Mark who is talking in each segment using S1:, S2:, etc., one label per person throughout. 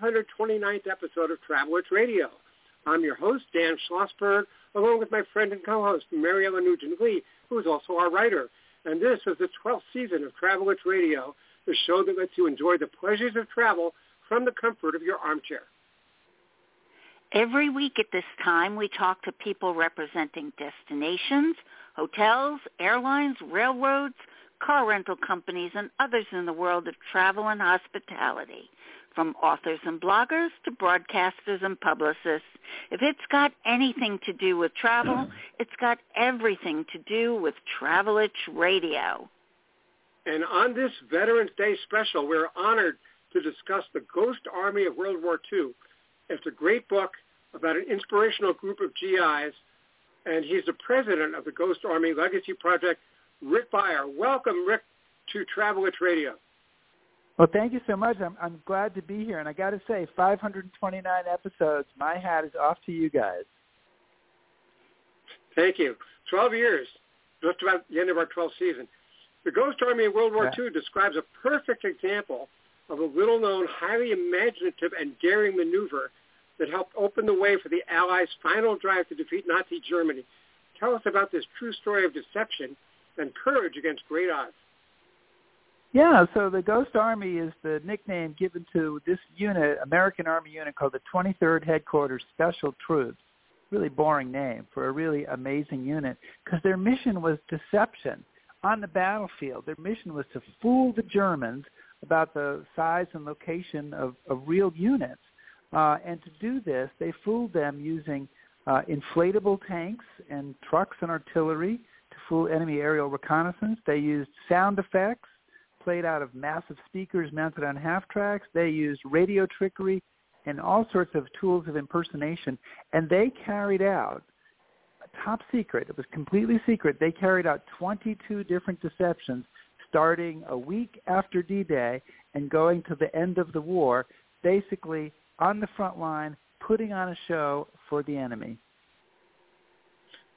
S1: welcome to the 529th episode of Travel Itch Radio. I'm your host, Dan Schlossberg, along with my friend and co-host, Maryellen Nugent-Lee, who is also our writer. And this is the 12th season of Travel Itch Radio, the show that lets you enjoy the pleasures of travel from the comfort of your armchair.
S2: Every week at this time, we talk to people representing destinations, hotels, airlines, railroads, car rental companies, and others in the world of travel and hospitality, from authors and bloggers to broadcasters and publicists. If it's got anything to do with travel, it's got everything to do with Travel Itch Radio.
S1: And on this Veterans Day special, we're honored to discuss the Ghost Army of World War II. It's a great book about an inspirational group of GIs, and he's the president of the Ghost Army Legacy Project Rick Beyer. Welcome, Rick, to Travel Itch Radio.
S3: Well, thank you so much. I'm I'm glad to be here, and I got to say, 529 episodes. My hat is off to you guys.
S1: Thank you. 12 years, just about the end of our 12th season. The Ghost Army in World War yeah. II describes a perfect example of a little-known, highly imaginative and daring maneuver that helped open the way for the Allies' final drive to defeat Nazi Germany. Tell us about this true story of deception and courage against great odds.
S3: Yeah, so the Ghost Army is the nickname given to this unit, American Army unit called the 23rd Headquarters Special Troops. Really boring name for a really amazing unit because their mission was deception on the battlefield. Their mission was to fool the Germans about the size and location of, of real units. Uh, and to do this, they fooled them using uh, inflatable tanks and trucks and artillery full enemy aerial reconnaissance. They used sound effects played out of massive speakers mounted on half tracks. They used radio trickery and all sorts of tools of impersonation. And they carried out, top secret, it was completely secret, they carried out 22 different deceptions starting a week after D-Day and going to the end of the war, basically on the front line, putting on a show for the enemy.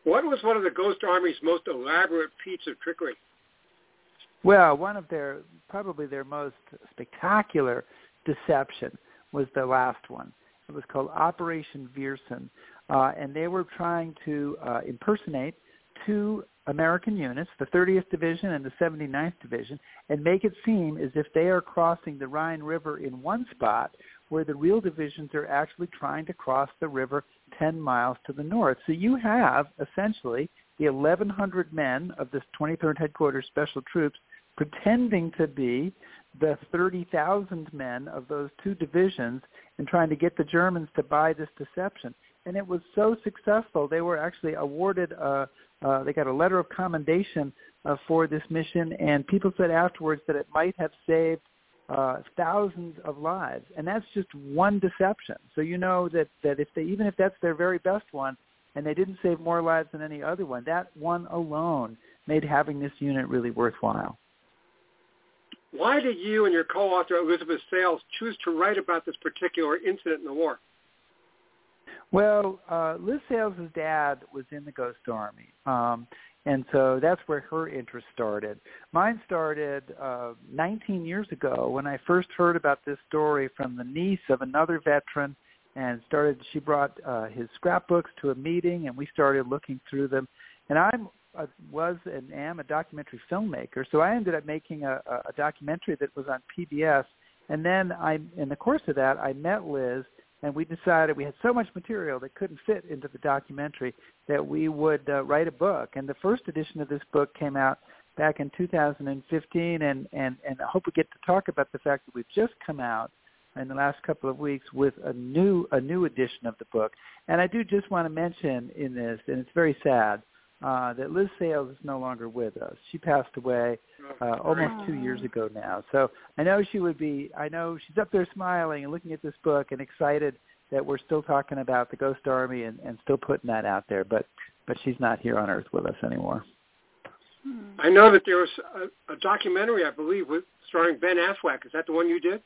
S1: What was one of the Ghost Army's most elaborate feats of trickery?
S3: Well, one of their probably their most spectacular deception was the last one. It was called Operation Viersen, uh, and they were trying to uh, impersonate two American units, the 30th Division and the 79th Division, and make it seem as if they are crossing the Rhine River in one spot where the real divisions are actually trying to cross the river 10 miles to the north. So you have essentially the 1,100 men of this 23rd Headquarters Special Troops pretending to be the 30,000 men of those two divisions and trying to get the Germans to buy this deception. And it was so successful, they were actually awarded a, uh, they got a letter of commendation uh, for this mission, and people said afterwards that it might have saved uh, thousands of lives, and that's just one deception. So you know that that if they even if that's their very best one, and they didn't save more lives than any other one, that one alone made having this unit really worthwhile.
S1: Why did you and your co-author Elizabeth Sales choose to write about this particular incident in the war?
S3: Well, uh, Liz Sales' dad was in the Ghost Army, um, and so that's where her interest started. Mine started uh, 19 years ago when I first heard about this story from the niece of another veteran, and started. She brought uh, his scrapbooks to a meeting, and we started looking through them. And I was and am a documentary filmmaker, so I ended up making a, a documentary that was on PBS. And then I, in the course of that, I met Liz and we decided we had so much material that couldn't fit into the documentary that we would uh, write a book. And the first edition of this book came out back in 2015, and and and I hope we get to talk about the fact that we've just come out in the last couple of weeks with a new a new edition of the book. And I do just want to mention in this, and it's very sad uh, that Liz Sales is no longer with us. She passed away uh, almost two years ago now. So I know she would be. I know she's up there smiling and looking at this book and excited that we're still talking about the Ghost Army and, and still putting that out there. But but she's not here on Earth with us anymore.
S1: Hmm. I know that there was a, a documentary, I believe, with starring Ben Affleck. Is that the one you did?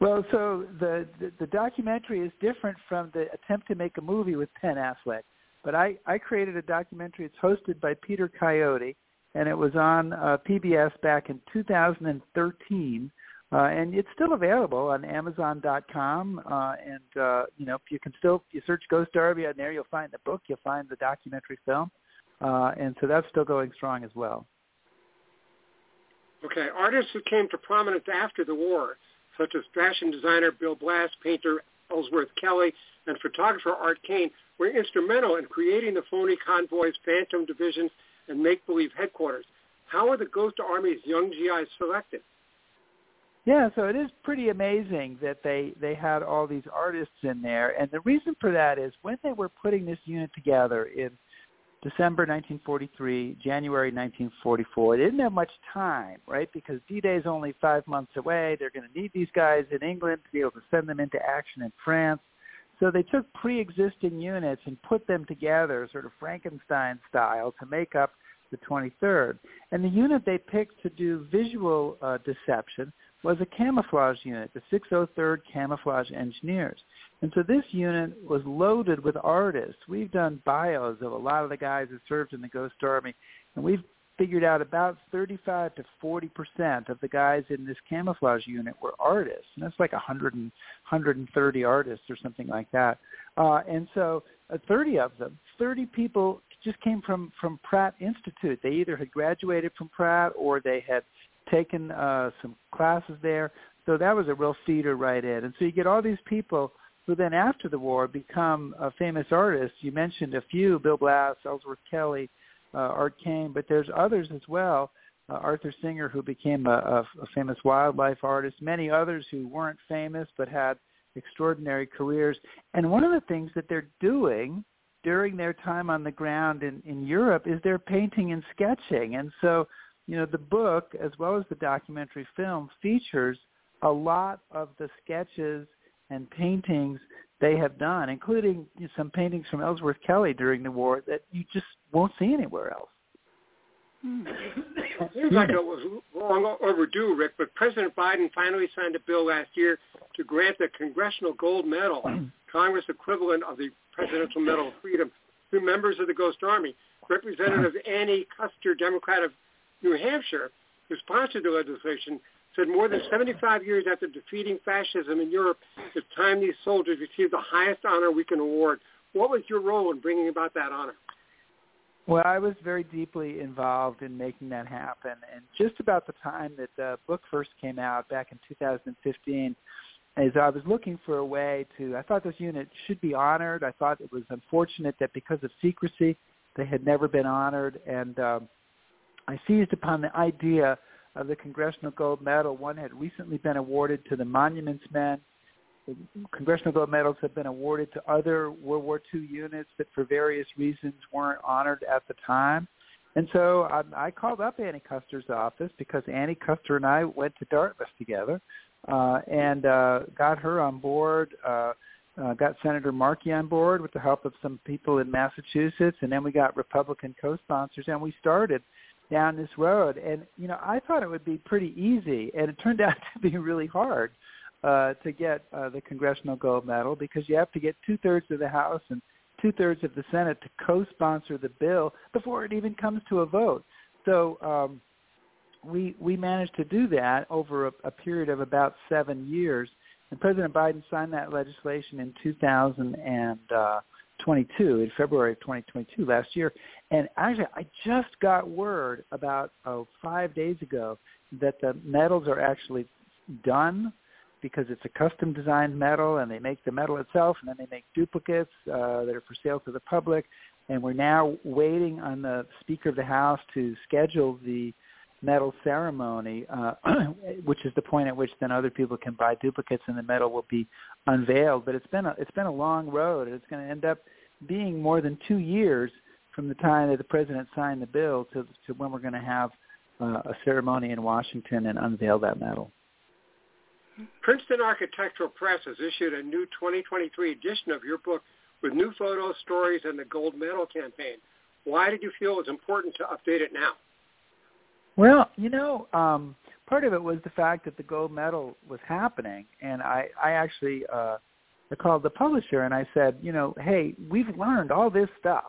S3: Well, so the, the the documentary is different from the attempt to make a movie with Ben Affleck. But I, I created a documentary. It's hosted by Peter Coyote, and it was on uh, PBS back in 2013 Uh, and it's still available on Amazon.com. Uh, and uh, you know, you can still you search Ghost Army on there, you'll find the book, you'll find the documentary film, uh, and so that's still going strong as well.
S1: Okay, artists who came to prominence after the war, such as fashion designer Bill Blass, painter Ellsworth Kelly, and photographer Art Kane, were instrumental in creating the phony convoys, phantom divisions, and make-believe headquarters. How are the Ghost Army's young GIs selected?
S3: Yeah, so it is pretty amazing that they they had all these artists in there, and the reason for that is when they were putting this unit together in December 1943, January 1944, they didn't have much time, right? Because D-Day is only five months away. They're going to need these guys in England to be able to send them into action in France. So they took pre-existing units and put them together, sort of Frankenstein style, to make up the 23rd. And the unit they picked to do visual uh, deception was a camouflage unit, the 603rd Camouflage Engineers. And so this unit was loaded with artists. We've done bios of a lot of the guys who served in the Ghost Army, and we've figured out about 35 to 40 percent of the guys in this camouflage unit were artists, and that's like 100 and 130 artists or something like that. Uh, and so uh, 30 of them, 30 people just came from from Pratt Institute. They either had graduated from Pratt or they had taken uh, some classes there. So that was a real feeder right in. And so you get all these people who then after the war become uh, famous artists. You mentioned a few, Bill Blass, Ellsworth Kelly, uh, Art Kane, but there's others as well. Uh, Arthur Singer, who became a, a, a famous wildlife artist, many others who weren't famous but had extraordinary careers. And one of the things that they're doing during their time on the ground in, in Europe is they're painting and sketching. And so you know, the book, as well as the documentary film, features a lot of the sketches and paintings they have done, including some paintings from Ellsworth Kelly during the war that you just won't see anywhere else.
S1: It seems like it was long overdue, Rick, but President Biden finally signed a bill last year to grant the Congressional Gold Medal, Congress equivalent of the Presidential Medal of Freedom, to members of the Ghost Army. Representative Annie Kuster, Democrat of New Hampshire, who sponsored the legislation, said more than 75 years after defeating fascism in Europe, it's time these soldiers received the highest honor we can award. What was your role in bringing about that honor?
S3: Well, I was very deeply involved in making that happen. And just about the time that the book first came out back in 2015, as I was looking for a way to, I thought this unit should be honored. I thought it was unfortunate that because of secrecy, they had never been honored. And um, I seized upon the idea of the Congressional Gold Medal. One had recently been awarded to the Monuments Men. The Congressional Gold Medals have been awarded to other World War II units that for various reasons weren't honored at the time. And so I, I called up Annie Kuster's office because Annie Kuster and I went to Dartmouth together uh, and uh, got her on board, uh, uh, got Senator Markey on board with the help of some people in Massachusetts, and then we got Republican co-sponsors, and we started – down this road. And you know, I thought it would be pretty easy, and it turned out to be really hard uh, to get uh, the Congressional Gold Medal because you have to get two thirds of the House and two thirds of the Senate to co-sponsor the bill before it even comes to a vote. So um, we we managed to do that over a, a period of about seven years. And President Biden signed that legislation in 2000 and uh, 22 in February of 2022 last year. And actually, I just got word about oh, five days ago that the medals are actually done because it's a custom designed medal and they make the medal itself and then they make duplicates uh, that are for sale to the public. And we're now waiting on the Speaker of the House to schedule the medal ceremony, uh, which is the point at which then other people can buy duplicates and the medal will be unveiled. But it's been a it's been a long road, and it's going to end up being more than two years from the time that the president signed the bill to to when we're going to have uh, a ceremony in Washington and unveil that medal.
S1: Princeton Architectural Press has issued a new 2023 edition of your book with new photos, stories, and the Gold Medal campaign. Why did you feel it was important to update it now?
S3: Well, you know, um, part of it was the fact that the gold medal was happening, and I, I actually uh, I called the publisher and I said, you know, hey, we've learned all this stuff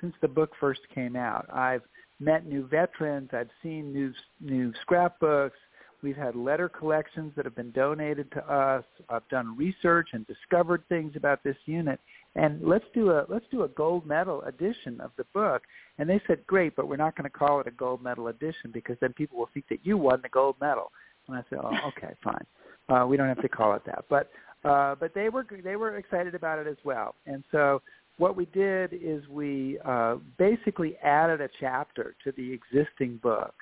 S3: since the book first came out. I've met new veterans, I've seen new new scrapbooks. We've had letter collections that have been donated to us. I've done research and discovered things about this unit. And let's do a let's do a gold medal edition of the book. And they said, great, but we're not going to call it a gold medal edition because then people will think that you won the gold medal. And I said, oh, okay, fine. Uh, we don't have to call it that. But uh, but they were they were excited about it as well. And so what we did is we uh, basically added a chapter to the existing book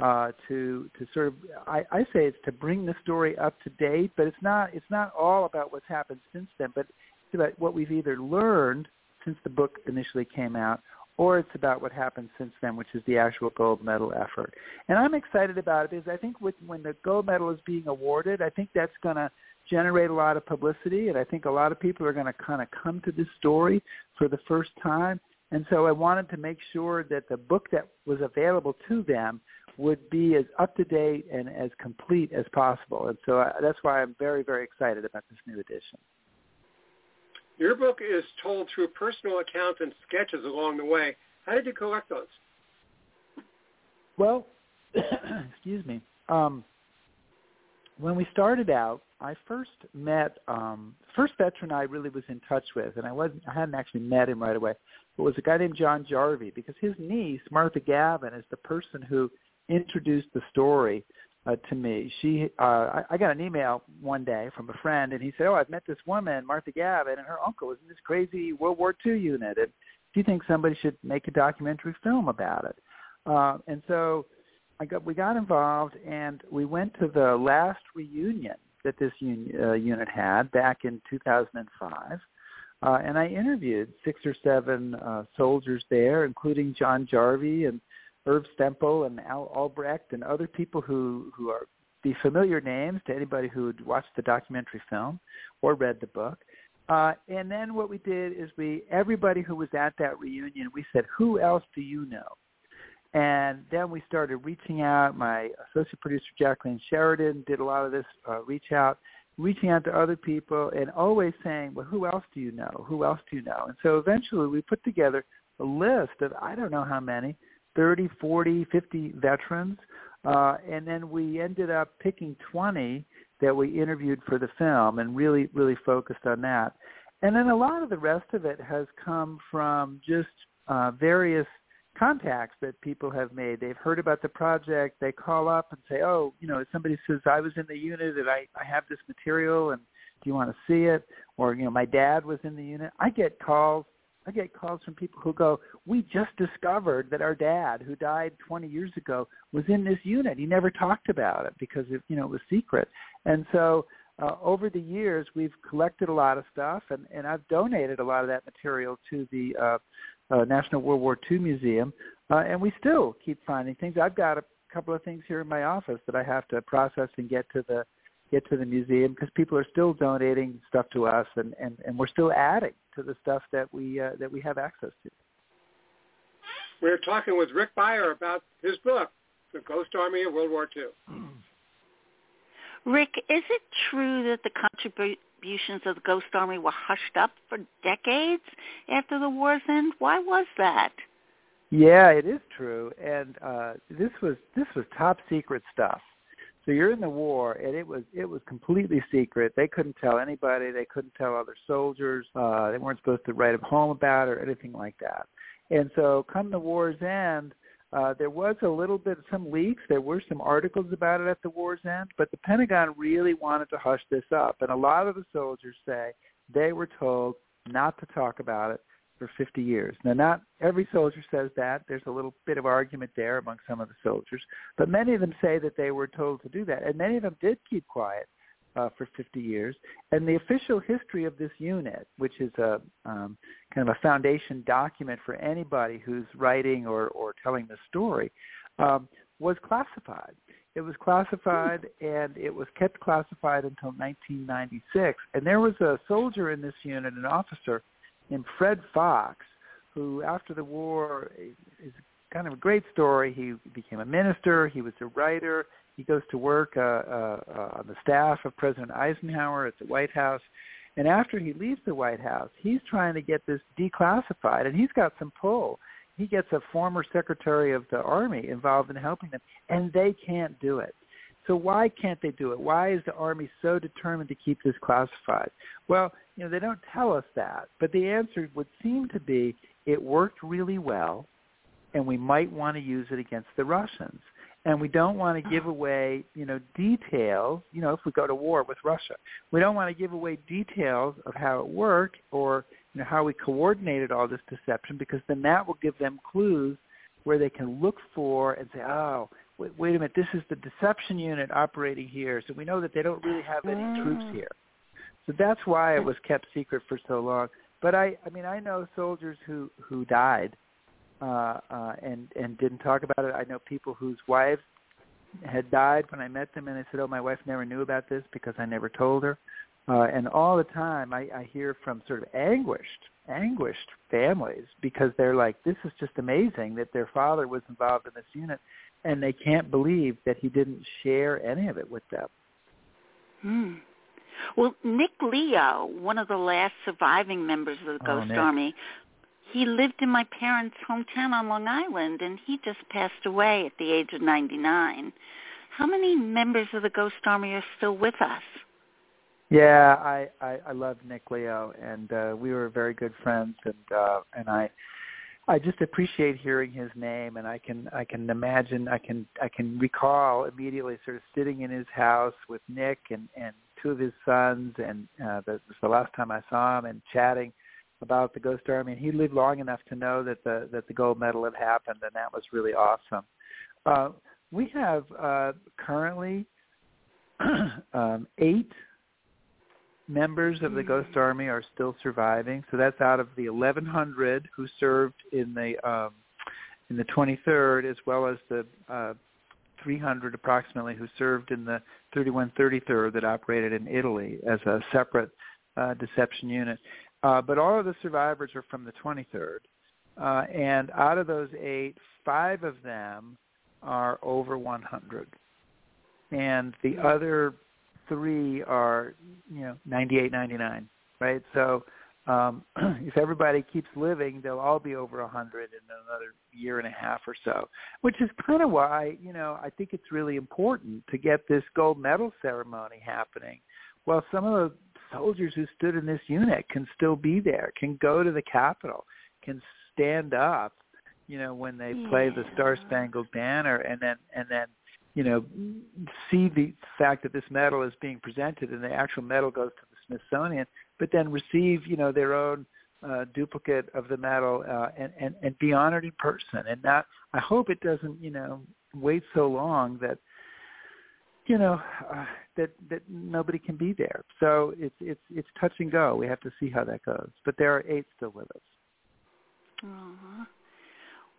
S3: uh, to to sort of I, I say it's to bring the story up to date, but it's not it's not all about what's happened since then, but it's about what we've either learned since the book initially came out, or it's about what happened since then, which is the actual gold medal effort. And I'm excited about it because I think with, when the gold medal is being awarded, I think that's going to generate a lot of publicity, and I think a lot of people are going to kind of come to this story for the first time. And so I wanted to make sure that the book that was available to them would be as up to date and as complete as possible. And so I, that's why I'm very, very excited about this new edition.
S1: Your book is told through personal accounts and sketches along the way. How did you collect those?
S3: Well, excuse me. Um, when we started out, I first met um first veteran I really was in touch with, and I wasn't I hadn't actually met him right away, but was a guy named John Jarvie because his niece Martha Gavin is the person who introduced the story uh, to me. She, uh, I, I got an email one day from a friend, and he said, "Oh, I've met this woman, Martha Gavin, and her uncle was in this crazy World War II unit, and she thinks somebody should make a documentary film about it." Uh, and so, I got we got involved, and we went to the last reunion that this un, uh, unit had back in 2005. Uh, and I interviewed six or seven uh, soldiers there, including John Jarvie and Irv Stempel and Al Albrecht and other people who who are the familiar names to anybody who had watched the documentary film or read the book. Uh, and then what we did is we everybody who was at that reunion we said who else do you know? And then we started reaching out. My associate producer jacqueline sheridan did a lot of this uh, reach out reaching out to other people and always saying well who else do you know? Who else do you know? And so eventually we put together a list of i don't know how many 30, 40, 50 veterans. Uh, and then we ended up picking 20 that we interviewed for the film and really, really focused on that. And then a lot of the rest of it has come from just uh, various contacts that people have made. They've heard about the project. They call up and say, oh, you know, somebody says, I was in the unit and I, I have this material and do you want to see it? Or, you know, my dad was in the unit. I get calls I get calls from people who go, "We just discovered that our dad, who died 20 years ago, was in this unit. He never talked about it because it, you know, it was secret." And so, uh, over the years, we've collected a lot of stuff, and and I've donated a lot of that material to the uh, uh, National World War II Museum, uh, and we still keep finding things. I've got a couple of things here in my office that I have to process and get to the get to the museum because people are still donating stuff to us, and and and we're still adding to the stuff that we uh, that we have access to.
S1: We're talking with Rick Beyer about his book, The Ghost Army of World War II.
S2: Rick, is it true that the contributions of the Ghost Army were hushed up for decades after the war's end? Why was that?
S3: Yeah, it is true, and uh, this was this was top secret stuff. So you're in the war, and it was it was completely secret. They couldn't tell anybody. They couldn't tell other soldiers. Uh, they weren't supposed to write home about it or anything like that. And so, come the war's end, uh, there was a little bit of some leaks. There were some articles about it at the war's end, but the Pentagon really wanted to hush this up. And a lot of the soldiers say they were told not to talk about it for 50 years. Now, not every soldier says that. There's a little bit of argument there among some of the soldiers, but many of them say that they were told to do that, and many of them did keep quiet uh, for 50 years. And the official history of this unit, which is a um, kind of a foundation document for anybody who's writing or, or telling the story, um, was classified. It was classified and it was kept classified until 1996. And there was a soldier in this unit, an officer, named Fred Fox, who after the war is kind of a great story. He became a minister. He was a writer. He goes to work uh, uh, on the staff of President Eisenhower at the White House. And after he leaves the White House, he's trying to get this declassified, and he's got some pull. He gets a former Secretary of the Army involved in helping them, and they can't do it. So why can't they do it? Why is the Army so determined to keep this classified? Well, you know, they don't tell us that, but the answer would seem to be it worked really well, and we might want to use it against the Russians. And we don't want to give away, you know, details. You know, if we go to war with Russia, we don't want to give away details of how it worked or you know how we coordinated all this deception because then that will give them clues where they can look for and say, oh, wait, wait a minute, this is the deception unit operating here, so we know that they don't really have any mm. troops here. So that's why it was kept secret for so long. But I, I mean, I know soldiers who who died uh, uh, and and didn't talk about it. I know people whose wives had died when I met them, and they said, "Oh, my wife never knew about this because I never told her." Uh, and all the time, I, I hear from sort of anguished, anguished families because they're like, "This is just amazing that their father was involved in this unit, and they can't believe that he didn't share any of it with them."
S2: Hmm. Well, Nick Leo, one of the last surviving members of the oh, Ghost oh, Army, he lived in my parents' hometown on Long Island, and he just passed away at the age of 99. How many members of the Ghost Army are still with us?
S3: Yeah, I I, I love Nick Leo, and uh, we were very good friends, and uh, and I I just appreciate hearing his name, and I can I can imagine I can I can recall immediately sort of sitting in his house with Nick and and two of his sons, and uh, that was the last time I saw him, and chatting about the Ghost Army. And he lived long enough to know that the that the gold medal had happened, and that was really awesome. Uh, we have uh, currently um, eight members of the Ghost Army are still surviving. So that's out of the 1,100 who served in the um, in the 23rd, as well as the uh, 300 approximately who served in the 3133rd that operated in Italy as a separate uh, deception unit. Uh, but all of the survivors are from the 23rd. Uh, and out of those eight, five of them are over 100. And the other three are, you know, 98, 99, right? So um, if everybody keeps living, they'll all be over a 100 in another year and a half or so, which is kind of why, you know, I think it's really important to get this gold medal ceremony happening. Well, some of the soldiers who stood in this unit can still be there, can go to the Capitol, can stand up, you know, when they yeah. play the Star Spangled Banner, and then and then you know see the fact that this medal is being presented, and the actual medal goes to the Smithsonian, but then receive you know their own uh, duplicate of the medal uh, and, and and be honored in person, and not. I hope it doesn't you know wait so long that you know uh, that that nobody can be there. So it's it's it's touch and go. We have to see how that goes. But there are eight still with us.
S2: Uh-huh.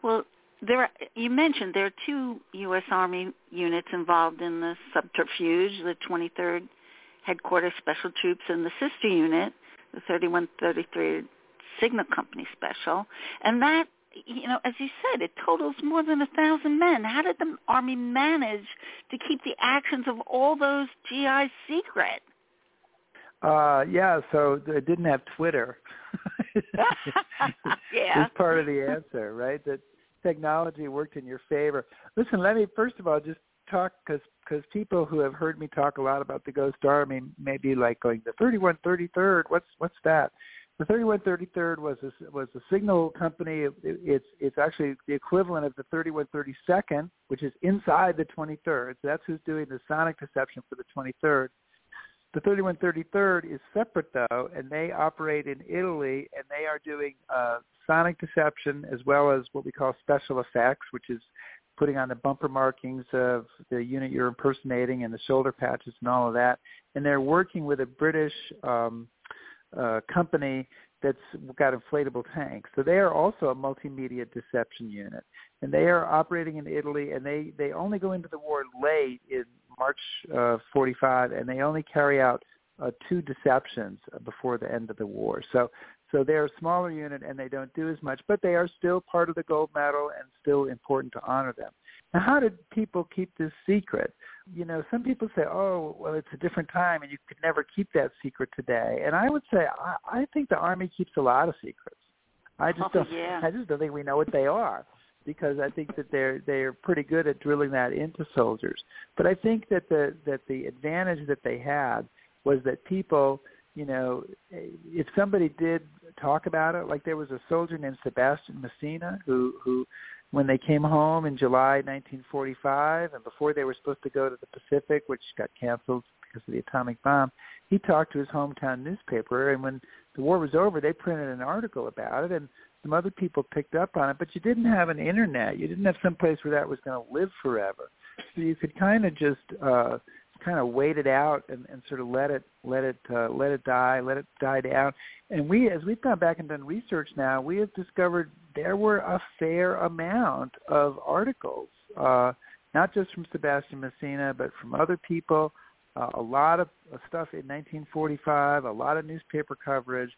S2: Well, there are, you mentioned there are two U.S. Army units involved in the subterfuge: the 23rd Headquarters Special Troops and the sister unit, the 3133 Signal Company Special, and that you know, as you said, it totals more than a thousand men. How did the army manage to keep the actions of all those GIs secret?
S3: Uh, yeah, so they didn't have Twitter.
S2: yeah,
S3: it's part of the answer, right? That technology worked in your favor. Listen, let me first of all just talk because because people who have heard me talk a lot about the Ghost Army may be like going the 3133rd. What's what's that? The 3133rd was a, was a signal company. It, it's it's actually the equivalent of the 3132nd, which is inside the 23rd. So that's who's doing the sonic deception for the 23rd. The 3133rd is separate though, and they operate in Italy, and they are doing uh, sonic deception as well as what we call special effects, which is putting on the bumper markings of the unit you're impersonating and the shoulder patches and all of that. And they're working with a British um, uh, company that's got inflatable tanks. So they are also a multimedia deception unit, and they are operating in Italy. And they they only go into the war late in March uh, 45, and they only carry out uh, two deceptions before the end of the war. So so they're a smaller unit and they don't do as much, but they are still part of the gold medal and still important to honor them. Now, how did people keep this secret? You know, some people say, "Oh, well, it's a different time, and you could never keep that secret today." And I would say, I, I think the Army keeps a lot of secrets. I just
S2: oh,
S3: don't.
S2: Yeah.
S3: I just don't think we know what they are. Because I think that they're they're pretty good at drilling that into soldiers. But I think that the that the advantage that they had was that people, you know, if somebody did talk about it, like there was a soldier named Sebastian Messina who who when they came home in July 1945 and before they were supposed to go to the Pacific, which got canceled because of the atomic bomb, he talked to his hometown newspaper and when the war was over, they printed an article about it and some other people picked up on it, but you didn't have an internet. You didn't have some place where that was going to live forever. So you could kind of just uh kind of wait it out and, and sort of let it let it uh, let it die, let it die down. And we, as we've gone back and done research now, we have discovered there were a fair amount of articles, uh, not just from Sebastian Messina, but from other people. Uh, a lot of stuff in 1945, a lot of newspaper coverage.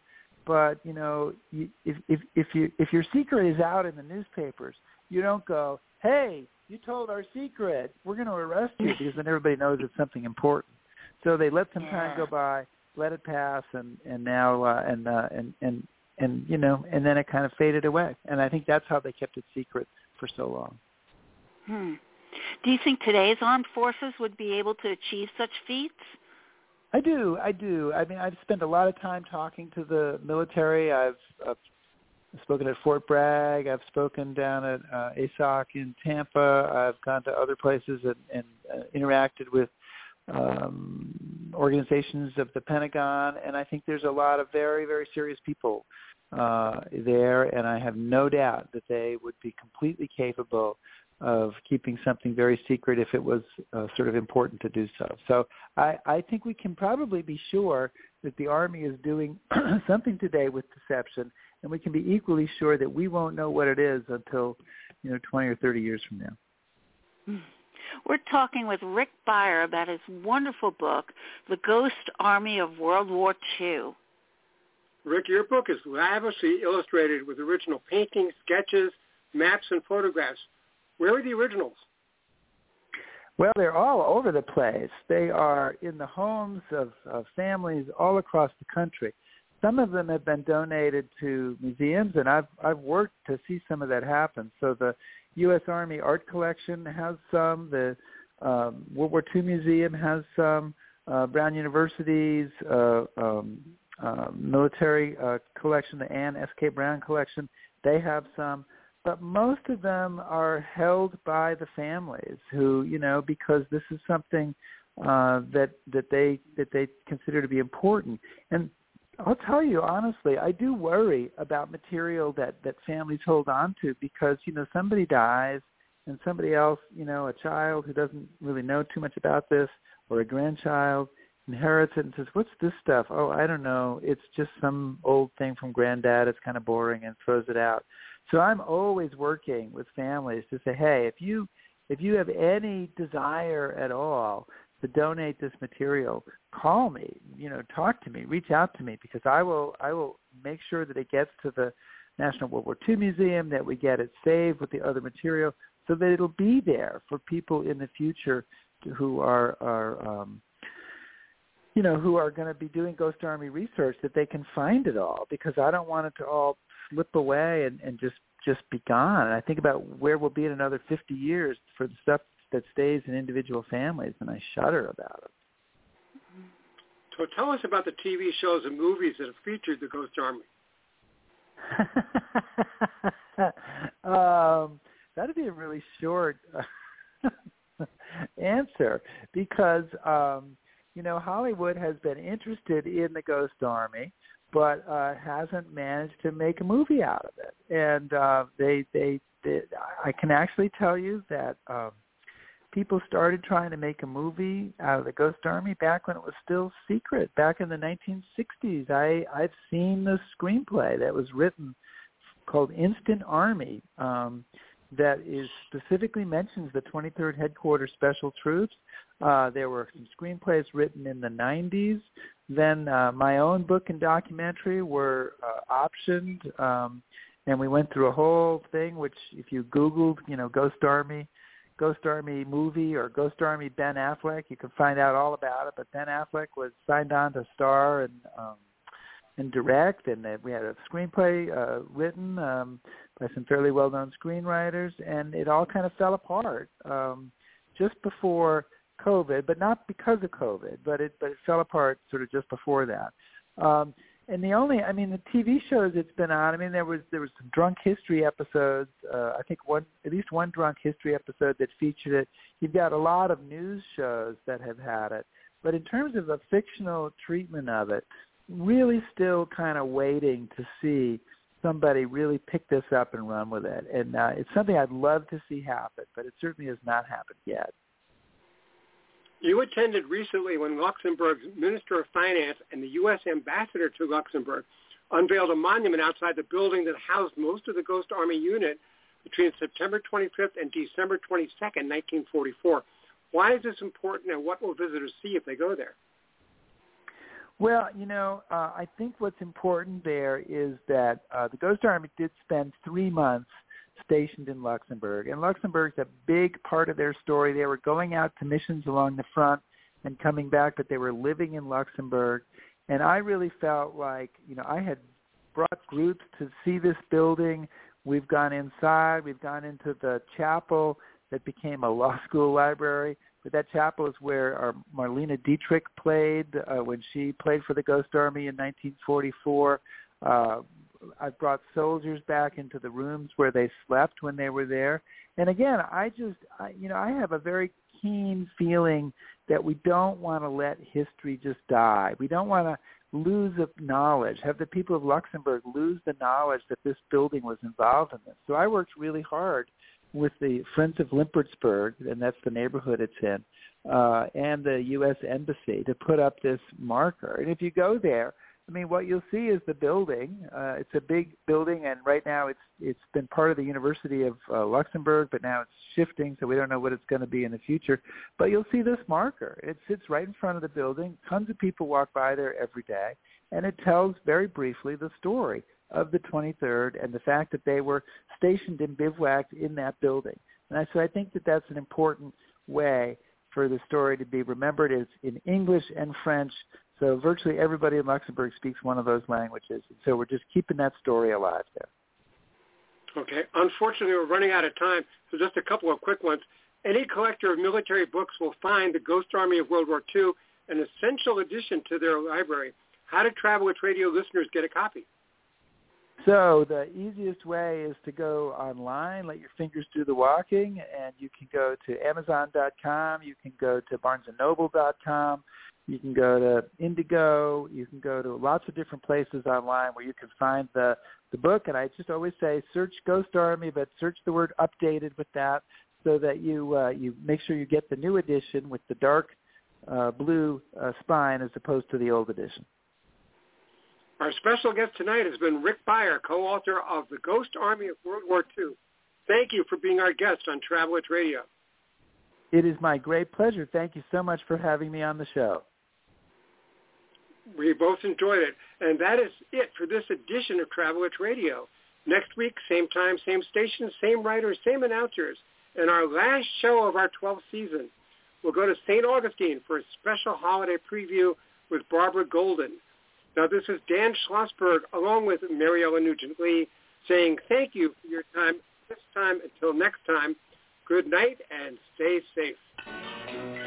S3: But you know, you, if if if you if your secret is out in the newspapers, you don't go, "Hey, you told our secret. We're going to arrest you because then everybody knows it's something important. So they let some yeah. time go by, let it pass, and and now uh, and uh, and and and you know, and then it kind of faded away. And I think that's how they kept it secret for so long.
S2: Hmm. Do you think today's armed forces would be able to achieve such feats?
S3: I do. I do. I mean, I've spent a lot of time talking to the military. I've, I've spoken at Fort Bragg. I've spoken down at uh, ASOC in Tampa. I've gone to other places and, and uh, interacted with um, organizations of the Pentagon, and I think there's a lot of very, very serious people uh, there, and I have no doubt that they would be completely capable of keeping something very secret if it was uh, sort of important to do so. So I, I think we can probably be sure that the Army is doing something today with deception and we can be equally sure that we won't know what it is until you know 20 or 30 years from now.
S2: We're talking with Rick Beyer about his wonderful book, The Ghost Army of World War II.
S1: Rick, your book is lavishly illustrated with original paintings, sketches, maps, and photographs. Where are the originals?
S3: Well, they're all over the place. They are in the homes of, of families all across the country some of them have been donated to museums, and I've I've worked to see some of that happen. So the U.S. Army Art Collection has some. The um, World War II Museum has some. Uh, Brown University's uh, um, uh, military uh, collection, the Anne S. K. Brown collection, they have some. But most of them are held by the families who, you know, because this is something uh, that that they that they consider to be important. And I'll tell you honestly, I do worry about material that that families hold on to because you know somebody dies and somebody else, you know, a child who doesn't really know too much about this or a grandchild inherits it and says, "What's this stuff?" "Oh, I don't know. It's just some old thing from granddad. It's kind of boring," and throws it out. So I'm always working with families to say, "Hey, if you if you have any desire at all to donate this material, call me, you know, talk to me, reach out to me because I will I will make sure that it gets to the National World War II Museum, that we get it saved with the other material so that it'll be there for people in the future who are are um you know, who are going to be doing Ghost Army research that they can find it all because I don't want it to all slip away and, and just just be gone. And I think about where we'll be in another 50 years for the stuff that stays in individual families, and I shudder about it.
S1: So tell us about the TV shows and movies that have featured the Ghost Army.
S3: um, that'd be a really short answer because um, you know Hollywood has been interested in the Ghost Army, but uh, hasn't managed to make a movie out of it. And uh, they, they, they, I can actually tell you that um, people started trying to make a movie out of the Ghost Army back when it was still secret, back in the 1960s. I I've seen the screenplay that was written called Instant Army um, that is specifically mentions the 23rd Headquarters Special Troops. Uh, there were some screenplays written in the 90s. Then uh, my own book and documentary were uh, optioned, um, and we went through a whole thing. Which, if you Googled, you know, Ghost Army, Ghost Army movie or Ghost Army Ben Affleck. You can find out all about it. But Ben Affleck was signed on to star and um, and direct, and we had a screenplay uh, written. Um, by some fairly well-known screenwriters, and it all kind of fell apart um, just before COVID, but not because of COVID, but it but it fell apart sort of just before that. Um, and the only, I mean, the TV shows it's been on. I mean, there was there was some drunk history episodes. Uh, I think one, at least one drunk history episode that featured it. You've got a lot of news shows that have had it, but in terms of a fictional treatment of it, really still kind of waiting to see somebody really pick this up and run with it. And uh, it's something I'd love to see happen, but it certainly has not happened yet.
S1: You attended recently when Luxembourg's Minister of Finance and the U.S. Ambassador to Luxembourg unveiled a monument outside the building that housed most of the Ghost Army unit between September 25th and December 22nd, 1944. Why is this important, and what will visitors see if they go there?
S3: Well, you know, uh, I think what's important there is that uh, the Ghost Army did spend three months stationed in Luxembourg, and Luxembourg's a big part of their story. They were going out to missions along the front and coming back, but they were living in Luxembourg, and I really felt like, you know, I had brought groups to see this building. We've gone inside. We've gone into the chapel that became a law school library. But that chapel is where our Marlene Dietrich played uh, when she played for the Ghost Army in 1944. Uh, I brought soldiers back into the rooms where they slept when they were there. And again, I just, I, you know, I have a very keen feeling that we don't want to let history just die. We don't want to lose the knowledge, have the people of Luxembourg lose the knowledge that this building was involved in this. So I worked really hard with the Friends of Limpertsberg, and that's the neighborhood it's in, uh, and the U.S. Embassy to put up this marker. And if you go there, I mean, what you'll see is the building. Uh, it's a big building, and right now it's it's been part of the University of uh, Luxembourg, but now it's shifting, so we don't know what it's going to be in the future. But you'll see this marker. It sits right in front of the building. Tons of people walk by there every day, and it tells very briefly the story of the 23rd and the fact that they were stationed and bivouacked in that building. And I, so I think that that's an important way for the story to be remembered is in English and French. So virtually everybody in Luxembourg speaks one of those languages. So we're just keeping that story alive there.
S1: Okay. Unfortunately, we're running out of time, so just a couple of quick ones. Any collector of military books will find the Ghost Army of World War II an essential addition to their library. How do Travel Itch Radio listeners get a copy?
S3: So the easiest way is to go online, let your fingers do the walking, and you can go to Amazon.com, you can go to BarnesandNoble.com, you can go to Indigo, you can go to lots of different places online where you can find the the book. And I just always say search Ghost Army, but search the word updated with that, so that you uh, you make sure you get the new edition with the dark uh, blue uh, spine as opposed to the old edition.
S1: Our special guest tonight has been Rick Beyer, co-author of The Ghost Army of World War II. Thank you for being our guest on Travel Itch Radio.
S3: It is my great pleasure. Thank you so much for having me on the show.
S1: We both enjoyed it. And that is it for this edition of Travel Itch Radio. Next week, same time, same station, same writers, same announcers. And our last show of our 12th season, we'll go to St. Augustine for a special holiday preview with Barbara Golden. Now, this is Dan Schlossberg along with Maryellen Nugent-Lee saying thank you for your time this time. Until next time, good night and stay safe.